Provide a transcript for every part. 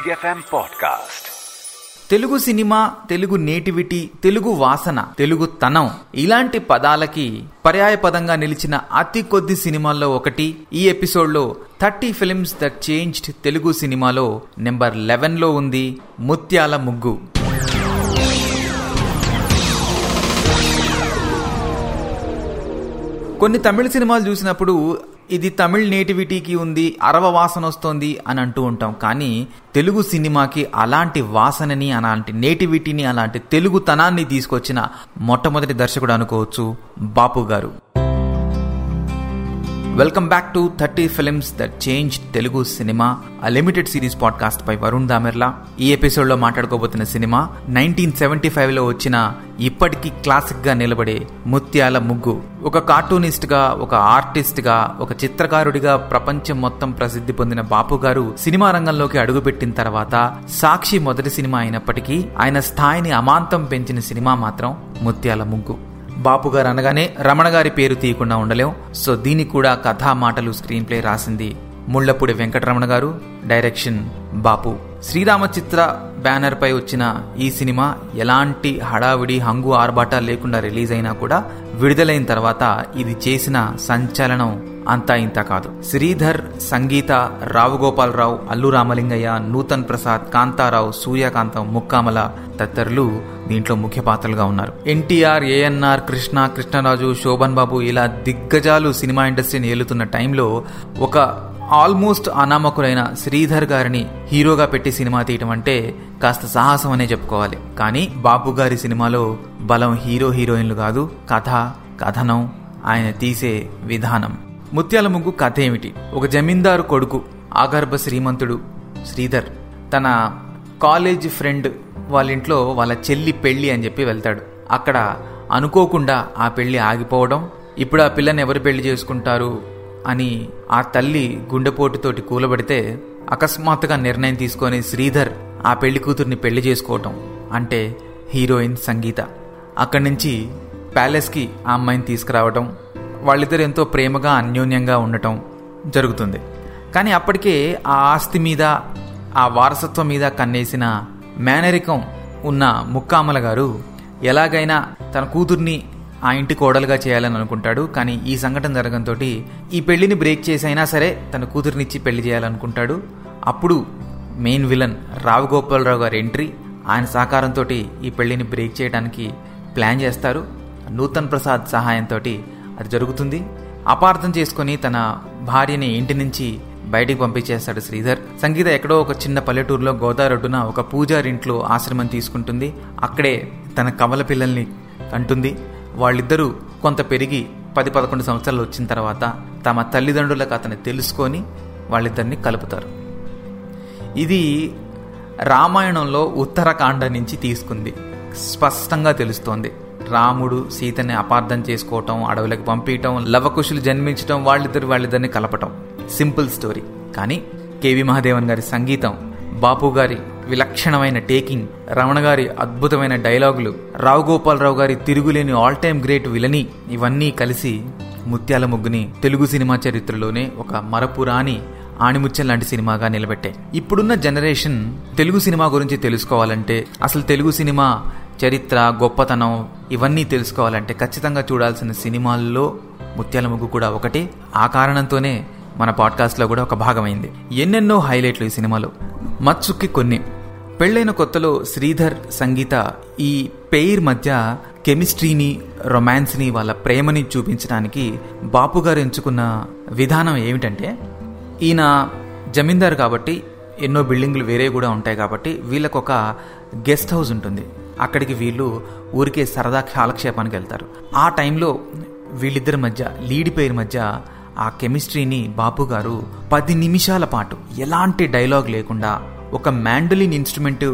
Big FM podcast Telugu cinema Telugu nativity Telugu వాసన తెలుగు తనం ఇలాంటి పదాలకి పర్యాయ పదంగా నిలిచిన అతి కొద్ది సినిమాల్లో ఒకటి. ఈ ఎపిసోడ్లో thirty films that changed Telugu సినిమాలో నెంబర్ లెవెన్లో ఉంది ముత్యాల ముగ్గు. కొన్ని తమిళ సినిమాలు చూసినప్పుడు ఇది తమిళ్ నేటివిటీకి ఉంది అరవ వాసన వస్తోంది అని అంటూ ఉంటాం. కానీ తెలుగు సినిమాకి అలాంటి వాసనని అలాంటి నేటివిటీని అలాంటి తెలుగుతనాన్ని తీసుకొచ్చిన మొట్టమొదటి దర్శకుడు అనుకోవచ్చు బాపు గారు. Welcome back to thirty films that change Telugu cinema ఆ లిమిటెడ్ సిరీస్ పాడ్కాస్ట్ పై వరుణ్ దామెర్లా ఈ ఎపిసోడ్లో మాట్లాడుకోబోతున్న సినిమా నైన్టీన్ సెవెంటీ ఫైవ్లో వచ్చిన ఇప్పటికీ క్లాసిక్గా నిలబడే ముత్యాల ముగ్గు. ఒక కార్టూనిస్ట్గా ఒక ఆర్టిస్ట్గా ఒక చిత్రకారుడిగా ప్రపంచం మొత్తం ప్రసిద్ధి పొందిన బాపు గారు సినిమా రంగంలోకి అడుగుపెట్టిన తర్వాత సాక్షి మొదటి సినిమా అయినప్పటికీ ఆయన స్థాయిని అమాంతం పెంచిన సినిమా మాత్రం ముత్యాల ముగ్గు. బాపు గారు అనగానే రమణ గారి పేరు తీయకుండా ఉండలేం సో దీనికి కూడా కథా మాటలు స్క్రీన్ ప్లే రాసింది ముళ్ళపూడి వెంకటరమణ గారు. డైరెక్షన్ బాపు. శ్రీరామ చిత్ర బ్యానర్ పై వచ్చిన ఈ సినిమా ఎలాంటి హడావిడి హంగు ఆర్బాట లేకుండా రిలీజ్ అయినా కూడా విడుదలైన తర్వాత ఇది చేసిన సంచలనం అంతా ఇంత కాదు. శ్రీధర్ సంగీత రావు గోపాలరావు అల్లు రామలింగయ్య నూతన్ ప్రసాద్ కాంతారావు సూర్యకాంతం ముక్కామల తదితరులు దీంట్లో ముఖ్య పాత్రలుగా ఉన్నారు. ఎన్టీఆర్ ఏఎన్ఆర్ కృష్ణ కృష్ణరాజు శోభన్ బాబు ఇలా దిగ్గజాలు సినిమా ఇండస్ట్రీని ఏలుతున్న టైంలో ఒక ఆల్మోస్ట్ అనామకులైన శ్రీధర్ గారిని హీరోగా పెట్టి సినిమా తీయటం అంటే కాస్త సాహసం అనే చెప్పుకోవాలి. కానీ బాబు గారి సినిమాలో బలం హీరో హీరోయిన్లు కాదు. కథ కథనం ఆయన తీసే విధానం. ముత్యాల ముగ్గు కథ ఏమిటి? ఒక జమీందారు కొడుకు ఆగర్భ శ్రీమంతుడు శ్రీధర్ తన కాలేజ్ ఫ్రెండ్ వాళ్ళ ఇంట్లో వాళ్ళ చెల్లి పెళ్ళి అని చెప్పి వెళ్తాడు. అక్కడ అనుకోకుండా ఆ పెళ్ళి ఆగిపోవడం ఇప్పుడు ఆ పిల్లని ఎవరు పెళ్ళి చేసుకుంటారు అని ఆ తల్లి గుండెపోటుతోటి కూలబడితే అకస్మాత్తుగా నిర్ణయం తీసుకొని శ్రీధర్ ఆ పెళ్ళి కూతుర్ని పెళ్ళి చేసుకోవటం అంటే హీరోయిన్ సంగీత. అక్కడి నుంచి ప్యాలెస్కి ఆ అమ్మాయిని తీసుకురావటం వాళ్ళిద్దరు ఎంతో ప్రేమగా అన్యోన్యంగా ఉండటం జరుగుతుంది. కానీ అప్పటికే ఆ ఆస్తి మీద ఆ వారసత్వం మీద కన్నేసిన మేనరికం ఉన్న ముక్కామల గారు ఎలాగైనా తన కూతుర్ని ఆ ఇంటి కోడలుగా చేయాలని అనుకుంటాడు. కానీ ఈ సంఘటన జరగడంతో ఈ పెళ్ళిని బ్రేక్ చేసైనా సరే తన కూతుర్నిచ్చి పెళ్ళి చేయాలనుకుంటాడు. అప్పుడు మెయిన్ విలన్ రావు గోపాలరావు గారి ఎంట్రీ ఆయన సహకారంతో ఈ పెళ్ళిని బ్రేక్ చేయడానికి ప్లాన్ చేస్తారు. నూతన్ ప్రసాద్ సహాయంతో అది జరుగుతుంది. అపార్థం చేసుకుని తన భార్యని ఇంటి నుంచి బయటికి పంపించేస్తాడు శ్రీధర్. సంగీత ఎక్కడో ఒక చిన్న పల్లెటూరులో గోదారొడ్డున ఒక పూజారింట్లో ఆశ్రమం తీసుకుంటుంది. అక్కడే తన కమల పిల్లల్ని అంటుంది వాళ్ళిద్దరూ కొంత పెరిగి పది పదకొండు సంవత్సరాలు వచ్చిన తర్వాత తమ తల్లిదండ్రులకు అతను తెలుసుకొని వాళ్ళిద్దరిని కలుపుతారు. ఇది రామాయణంలో ఉత్తరకాండ నుంచి తీసుకుంది. స్పష్టంగా తెలుస్తోంది. రాముడు సీతని అపార్థం చేసుకోవటం అడవులకు పంపించటం లవకుశులు జన్మించటం వాళ్ళిద్దరు వాళ్ళిద్దరిని కలపటం. Simple story. కానీ కేవి మహాదేవన్ గారి సంగీతం బాపు గారి విలక్షణమైన టేకింగ్ రమణ గారి అద్భుతమైన డైలాగులు రావు గోపాలరావు గారి తిరుగులేని ఆల్ టైమ్ గ్రేట్ విలని ఇవన్నీ కలిసి ముత్యాల ముగ్గుని తెలుగు సినిమా చరిత్రలోనే ఒక మరపురాని ఆణిముత్యం లాంటి సినిమాగా నిలబెట్టాయి. ఇప్పుడున్న జనరేషన్ తెలుగు సినిమా గురించి తెలుసుకోవాలంటే అసలు తెలుగు సినిమా చరిత్ర గొప్పతనం ఇవన్నీ తెలుసుకోవాలంటే ఖచ్చితంగా చూడాల్సిన సినిమాల్లో ముత్యాల ముగ్గు కూడా ఒకటి. ఆ కారణంతోనే మన పాడ్కాస్ట్లో కూడా ఒక భాగమైంది. ఎన్నెన్నో హైలైట్లు ఈ సినిమాలో. మత్సుక్కి కొన్ని. పెళ్ళైన కొత్తలో శ్రీధర్ సంగీత ఈ పెయిర్ మధ్య కెమిస్ట్రీని రొమాన్స్ని వాళ్ళ ప్రేమని చూపించడానికి బాపు గారు ఎంచుకున్న విధానం ఏమిటంటే ఈయన జమీందారు కాబట్టి ఎన్నో బిల్డింగ్లు వేరే కూడా ఉంటాయి కాబట్టి వీళ్ళకొక గెస్ట్ హౌస్ ఉంటుంది. అక్కడికి వీళ్ళు ఊరికే సరదా కాలక్షేపానికి వెళ్తారు. ఆ టైంలో వీళ్ళిద్దరి మధ్య లీడ్ పేరు మధ్య ఆ కెమిస్ట్రీని బాపు గారు పది నిమిషాల పాటు ఎలాంటి డైలాగ్ లేకుండా ఒక మ్యాండలిన్ ఇన్స్ట్రుమెంట్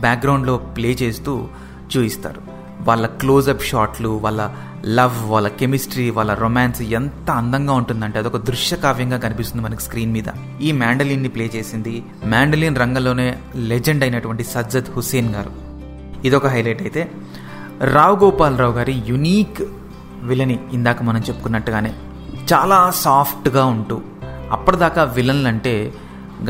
బ్యాక్గ్రౌండ్లో ప్లే చేస్తూ చూయిస్తారు. వాళ్ళ క్లోజప్ షాట్లు వాళ్ళ లవ్ వాళ్ళ కెమిస్ట్రీ వాళ్ళ రొమాన్స్ ఎంత అందంగా ఉంటుందంటే అదొక దృశ్య కావ్యంగా కనిపిస్తుంది మనకి స్క్రీన్ మీద. ఈ మ్యాండలిన్ని ప్లే చేసింది మ్యాండలిన్ రంగంలోనే లెజెండ్ అయినటువంటి సజ్జద్ హుసేన్ గారు. ఇదొక హైలైట్ అయితే. రావు గోపాలరావు గారి యునీక్ విలని ఇందాక మనం చెప్పుకున్నట్టుగానే చాలా సాఫ్ట్గా ఉంటూ అప్పటిదాకా విలన్లు అంటే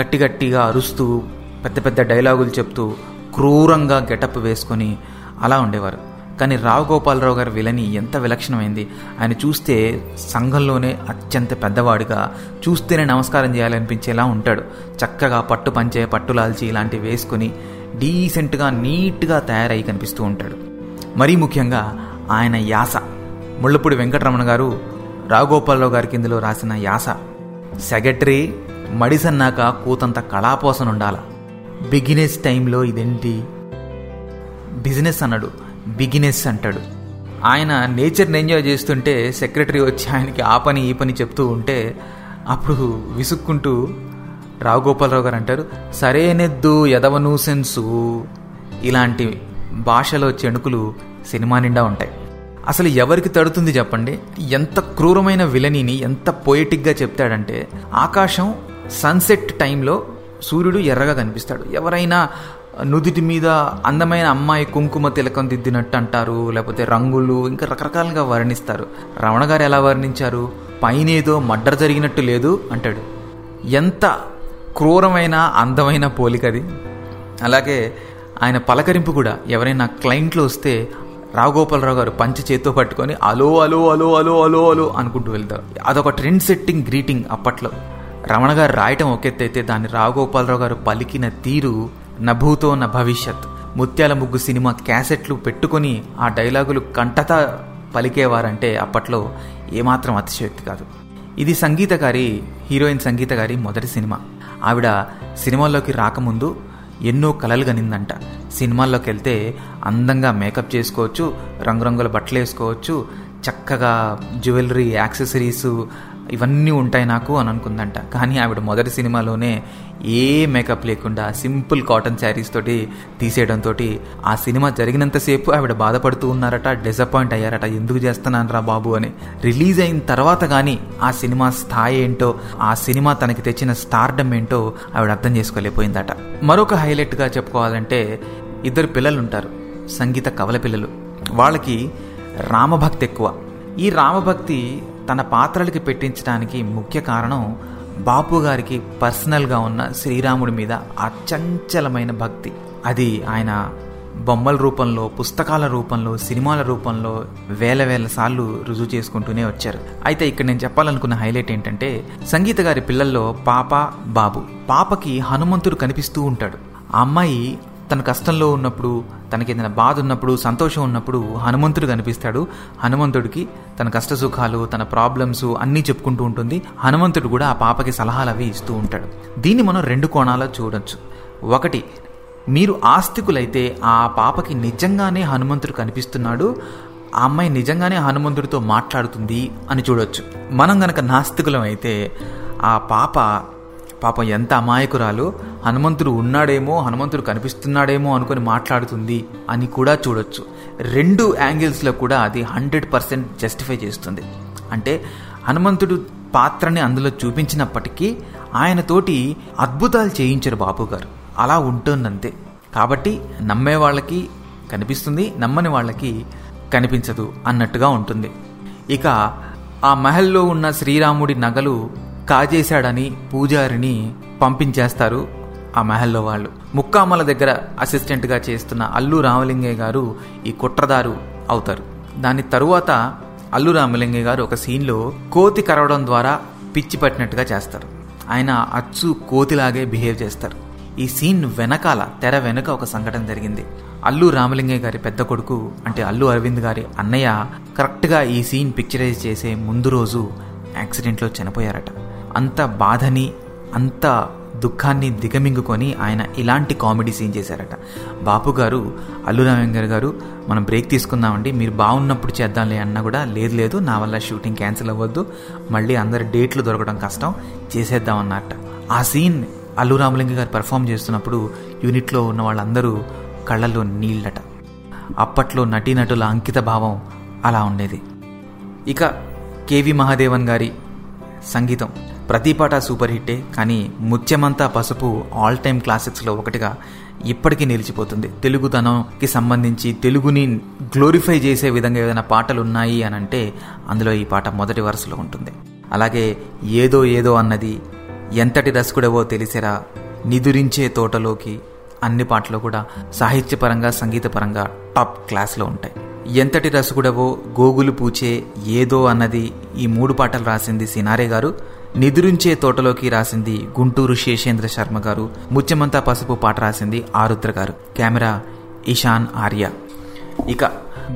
గట్టి గట్టిగా అరుస్తూ పెద్ద పెద్ద డైలాగులు చెప్తూ క్రూరంగా గెటప్ వేసుకొని అలా ఉండేవారు. కానీ రావు గోపాలరావు గారి విలని ఎంత విలక్షణమైంది. ఆయన చూస్తే సంఘంలోనే అత్యంత పెద్దవాడిగా చూస్తేనే నమస్కారం చేయాలనిపించేలా ఉంటాడు. చక్కగా పట్టు పంచే పట్టులాల్చి ఇలాంటివి వేసుకుని డీసెంట్గా నీట్గా తయారై కనిపిస్తూ ఉంటాడు. మరీ ముఖ్యంగా ఆయన యాస. ముళ్ళపూడి వెంకటరమణ గారు రావుగోపాలరావు గారి కిందలో రాసిన యాస. సెక్రటరీ మడిసన్నాక కూతంత కళాపోసనుండాల బిగినెస్ టైంలో ఇదేంటి? బిజినెస్ అన్నాడు. బిగినెస్ అంటాడు. ఆయన నేచర్ని ఎంజాయ్ చేస్తుంటే సెక్రటరీ వచ్చి ఆయనకి ఆ పని ఈ పని చెప్తూ ఉంటే అప్పుడు విసుక్కుంటూ రావుగోపాలరావు గారు అంటారు సరేనెద్దు ఎదవ సెన్సు. ఇలాంటి భాషలో చెణుకులు సినిమా నిండా ఉంటాయి. అసలు ఎవరికి తడుతుంది చెప్పండి? ఎంత క్రూరమైన విలనీని ఎంత పొయిటిక్గా చెప్తాడంటే ఆకాశం సన్సెట్ టైంలో సూర్యుడు ఎర్రగా కనిపిస్తాడు. ఎవరైనా నుదుటి మీద అందమైన అమ్మాయి కుంకుమ తిలకం దిద్దినట్టు అంటారు లేకపోతే రంగులు ఇంకా రకరకాలుగా వర్ణిస్తారు. రమణ గారు ఎలా వర్ణించారు? పైనేదో మడ్డర్ జరిగినట్టు లేదు అంటాడు. ఎంత క్రూరమైన అందమైన పోలికది అలాగే ఆయన పలకరింపు కూడా ఎవరైనా క్లయింట్లు వస్తే రాఘోపాలరావు గారు పంచి చేత్తో పట్టుకొని అలో అలో అలో అలో అలో అలో అనుకుంటూ వెళ్తారు. అదొక ట్రెండ్ సెట్టింగ్ గ్రీటింగ్ అప్పట్లో. రమణ గారు రాయటం ఒకెత్తైతే దాన్ని రాఘోపాలరావు గారు పలికిన తీరు నభూతో న భవిష్యత్. ముత్యాల ముగ్గు సినిమా క్యాసెట్లు పెట్టుకొని ఆ డైలాగులు కంటత పలికేవారంటే అప్పట్లో ఏమాత్రం అతిశయోక్తి కాదు. ఇది సంగీత గారి హీరోయిన్ సంగీత గారి మొదటి సినిమా. ఆవిడ సినిమాల్లోకి రాకముందు ఎన్నో కలలు కనిందంట సినిమాల్లోకి వెళ్తే అందంగా మేకప్ చేసుకోవచ్చు రంగురంగుల బట్టలు వేసుకోవచ్చు చక్కగా జ్యువెలరీ యాక్సెసరీస్ ఇవన్నీ ఉంటాయి నాకు అని అనుకుందంట. కానీ ఆవిడ మొదటి సినిమాలోనే ఏ మేకప్ లేకుండా సింపుల్ కాటన్ శారీస్ తోటి తీసేయడంతో ఆ సినిమా జరిగినంతసేపు ఆవిడ బాధపడుతూ ఉన్నారట డిసప్పాయింట్ అయ్యారట. ఎందుకు చేస్తున్నాను రా బాబు అని. రిలీజ్ అయిన తర్వాత కానీ ఆ సినిమా స్థాయి ఏంటో ఆ సినిమా తనకి తెచ్చిన స్టార్డమ్ ఏంటో ఆవిడ అర్థం చేసుకోలేకపోయిందట. మరొక హైలైట్గా చెప్పుకోవాలంటే ఇద్దరు పిల్లలు ఉంటారు సంగీత కవల పిల్లలు. వాళ్ళకి రామభక్తి ఎక్కువ. ఈ రామభక్తి తన పాత్రలకి పెట్టించడానికి ముఖ్య కారణం బాపు గారికి పర్సనల్గా ఉన్న శ్రీరాముడి మీద అచంచలమైన భక్తి. అది ఆయన బొమ్మల రూపంలో పుస్తకాల రూపంలో సినిమాల రూపంలో వేల వేల సార్లు రుజువు చేసుకుంటూనే వచ్చారు. అయితే ఇక్కడ నేను చెప్పాలనుకున్న హైలైట్ ఏంటంటే సంగీత గారి పిల్లల్లో పాప బాబు. పాపకి హనుమంతుడు కనిపిస్తూ ఉంటాడు. ఆ అమ్మాయి తన కష్టంలో ఉన్నప్పుడు తనకి ఏదైనా బాధ ఉన్నప్పుడు సంతోషం ఉన్నప్పుడు హనుమంతుడు కనిపిస్తాడు. హనుమంతుడికి తన కష్ట సుఖాలు తన ప్రాబ్లమ్స్ అన్నీ చెప్పుకుంటూ ఉంటుంది. హనుమంతుడు కూడా ఆ పాపకి సలహాలు అవి ఇస్తూ ఉంటాడు. దీన్ని మనం రెండు కోణాల్లో చూడొచ్చు. ఒకటి మీరు ఆస్తికులైతే ఆ పాపకి నిజంగానే హనుమంతుడు కనిపిస్తున్నాడు. ఆ అమ్మాయి నిజంగానే హనుమంతుడితో మాట్లాడుతుంది అని చూడొచ్చు. మనం గనక నాస్తికులం అయితే ఆ పాప పాపం ఎంత అమాయకురాలు? హనుమంతుడు ఉన్నాడేమో హనుమంతుడు కనిపిస్తున్నాడేమో అనుకుని మాట్లాడుతుంది అని కూడా చూడొచ్చు. రెండు యాంగిల్స్లో కూడా అది హండ్రెడ్ పర్సెంట్ జస్టిఫై చేస్తుంది. అంటే హనుమంతుడు పాత్రని అందులో చూపించినప్పటికీ ఆయనతోటి అద్భుతాలు చేయించరు బాబు గారు అలా ఉంటుందంతే. కాబట్టి నమ్మే వాళ్ళకి కనిపిస్తుంది నమ్మని వాళ్ళకి కనిపించదు అన్నట్టుగా ఉంటుంది. ఇక ఆ మహల్లో ఉన్న శ్రీరాముడి నగలు కాజేశాడని పూజారిని పంపించేస్తారు ఆ మహల్లో వాళ్ళు. ముక్కామల దగ్గర అసిస్టెంట్గా చేస్తున్న అల్లు రామలింగయ్య గారు ఈ కుట్రదారు అవుతారు. దాని తరువాత అల్లు రామలింగయ్య గారు ఒక సీన్లో కోతి కరవడం ద్వారా పిచ్చి పట్టినట్టుగా చేస్తారు. ఆయన అచ్చు కోతిలాగే బిహేవ్ చేస్తారు. ఈ సీన్ వెనకాల తెర వెనుక ఒక సంఘటన జరిగింది. అల్లు రామలింగయ్య గారి పెద్ద కొడుకు అంటే అల్లు అరవింద్ గారి అన్నయ్య కరెక్ట్గా ఈ సీన్ పిక్చరైజ్ చేసే ముందు రోజు యాక్సిడెంట్లో చనిపోయారట. అంత బాధని అంత దుఃఖాన్ని దిగమింగుకొని ఆయన ఇలాంటి కామెడీ సీన్ చేశారట. బాపు గారు అల్లు రామలింగర్ గారు మనం బ్రేక్ తీసుకుందామండి మీరు బాగున్నప్పుడు చేద్దాంలే అన్నా కూడా లేదు లేదు నా వల్ల షూటింగ్ క్యాన్సిల్ అవ్వద్దు మళ్ళీ అందరి డేట్లు దొరకడం కష్టం చేసేద్దామన్నట ఆ సీన్ అల్లు రామలింగ గారు పెర్ఫామ్ చేస్తున్నప్పుడు యూనిట్లో ఉన్న వాళ్ళందరూ కళ్ళల్లో నీళ్ళట. అప్పట్లో నటీనటుల అంకిత భావం అలా ఉండేది. ఇక కేవి మహాదేవన్ గారి సంగీతం. ప్రతి పాట సూపర్ హిట్టే కానీ ముత్యమంతా పసుపు ఆల్ టైమ్ క్లాసిక్స్లో ఒకటిగా ఇప్పటికీ నిలిచిపోతుంది. తెలుగుతనంకి సంబంధించి తెలుగుని గ్లోరిఫై చేసే విధంగా ఏదైనా పాటలు ఉన్నాయి అని అంటే అందులో ఈ పాట మొదటి వరుసలో ఉంటుంది. అలాగే ఏదో ఏదో అన్నది ఎంతటి రసకుడవో తెలిసిరా నిదురించే తోటలోకి అన్ని పాటలు కూడా సాహిత్యపరంగా సంగీతపరంగా టాప్ క్లాస్లో ఉంటాయి. ఎంతటి రసకుడవో గోగులు పూచే ఏదో అన్నది ఈ మూడు పాటలు రాసింది సినారే గారు. నిదురించే తోటలోకి రాసింది గుంటూరు శేషేంద్ర శర్మ గారు. ముత్యమంతా పసుపు పాట రాసింది ఆరుద్ర గారు. కెమెరా ఇషాన్ ఆర్య. ఇక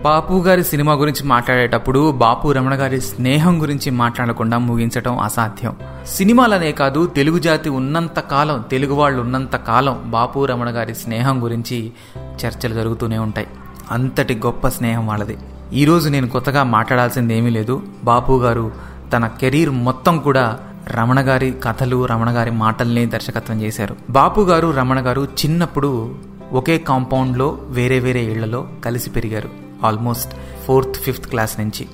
బాపు గారి సినిమా గురించి మాట్లాడేటప్పుడు బాపు రమణ గారి స్నేహం గురించి మాట్లాడకుండా ముగించటం అసాధ్యం. సినిమాలనే కాదు తెలుగు జాతి ఉన్నంత కాలం తెలుగు వాళ్ళు ఉన్నంత కాలం బాపు రమణ గారి స్నేహం గురించి చర్చలు జరుగుతూనే ఉంటాయి. అంతటి గొప్ప స్నేహం వాళ్ళది. ఈరోజు నేను కొత్తగా మాట్లాడాల్సింది ఏమీ లేదు. బాపు గారు తన కెరీర్ మొత్తం కూడా రమణ గారి కథలు రమణ గారి మాటల్ని దర్శకత్వం చేశారు. బాపు గారు రమణ గారు చిన్నప్పుడు ఒకే కాంపౌండ్లో వేరే వేరే ఇళ్ళలో కలిసి పెరిగారు. ఆల్మోస్ట్ ఫోర్త్ ఫిఫ్త్ క్లాస్ నుంచి.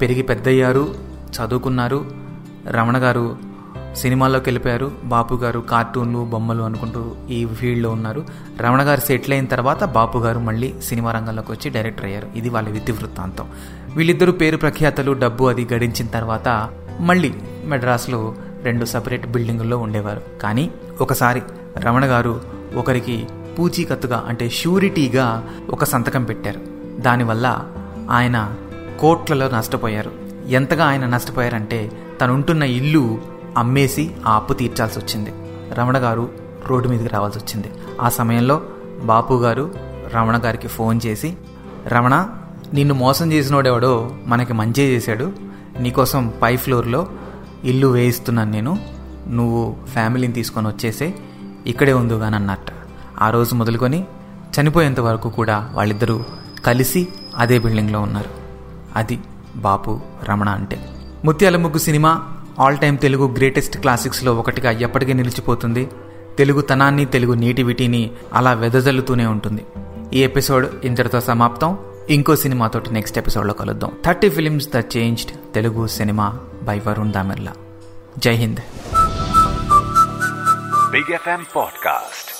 పెరిగి పెద్దయ్యారు చదువుకున్నారు. రమణ గారు సినిమాల్లోకి వెళ్ళిపోయారు. బాపు గారు కార్టూన్లు బొమ్మలు అనుకుంటూ ఈ ఫీల్డ్లో ఉన్నారు. రమణ గారు సెటిల్ అయిన తర్వాత బాపు గారు మళ్ళీ సినిమా రంగంలోకి వచ్చి డైరెక్టర్ అయ్యారు. ఇది వాళ్ళ విధి వృత్తాంతం. వీళ్ళిద్దరూ పేరు ప్రఖ్యాతలు డబ్బు అది గడించిన తర్వాత మళ్ళీ మెడ్రాస్లో రెండు సపరేట్ బిల్డింగుల్లో ఉండేవారు. కానీ ఒకసారి రమణ గారు ఒకరికి పూచీకత్తుగా అంటే షూరిటీగా ఒక సంతకం పెట్టారు. దానివల్ల ఆయన కోట్లలో నష్టపోయారు. ఎంతగా ఆయన నష్టపోయారంటే తను ఉంటున్న ఇల్లు అమ్మేసి ఆ అప్పు తీర్చాల్సి వచ్చింది రమణ గారు రోడ్డు మీదకి రావాల్సి వచ్చింది ఆ సమయంలో బాపు గారు రమణ గారికి ఫోన్ చేసి రమణ నిన్ను మోసం చేసినోడెవడో మనకి మంచి చేశాడు. నీకోసం పై ఫ్లోర్లో ఇల్లు వేయిస్తున్నాను నేను. నువ్వు ఫ్యామిలీని తీసుకొని వచ్చేసే ఇక్కడే ఉందిగాని అన్నట్ట ఆ రోజు మొదలుకొని చనిపోయేంత వరకు కూడా వాళ్ళిద్దరూ కలిసి అదే బిల్డింగ్లో ఉన్నారు. అది బాపు రమణ అంటే. Mutyala Muggu cinema all time Telugu greatest క్లాసిక్స్లో ఒకటిగా ఎప్పటికీ నిలిచిపోతుంది. తెలుగు తనాన్ని తెలుగు నీటివిటీని అలా వెదజల్లుతూనే ఉంటుంది. ఈ ఎపిసోడ్ ఇంతటితో సమాప్తం. ఇంకో సినిమాతోటి నెక్స్ట్ ఎపిసోడ్లో కలుద్దాం. Thirty films the changed Telugu cinema by Varun Damerla. Jai Hind. Big FM Podcast.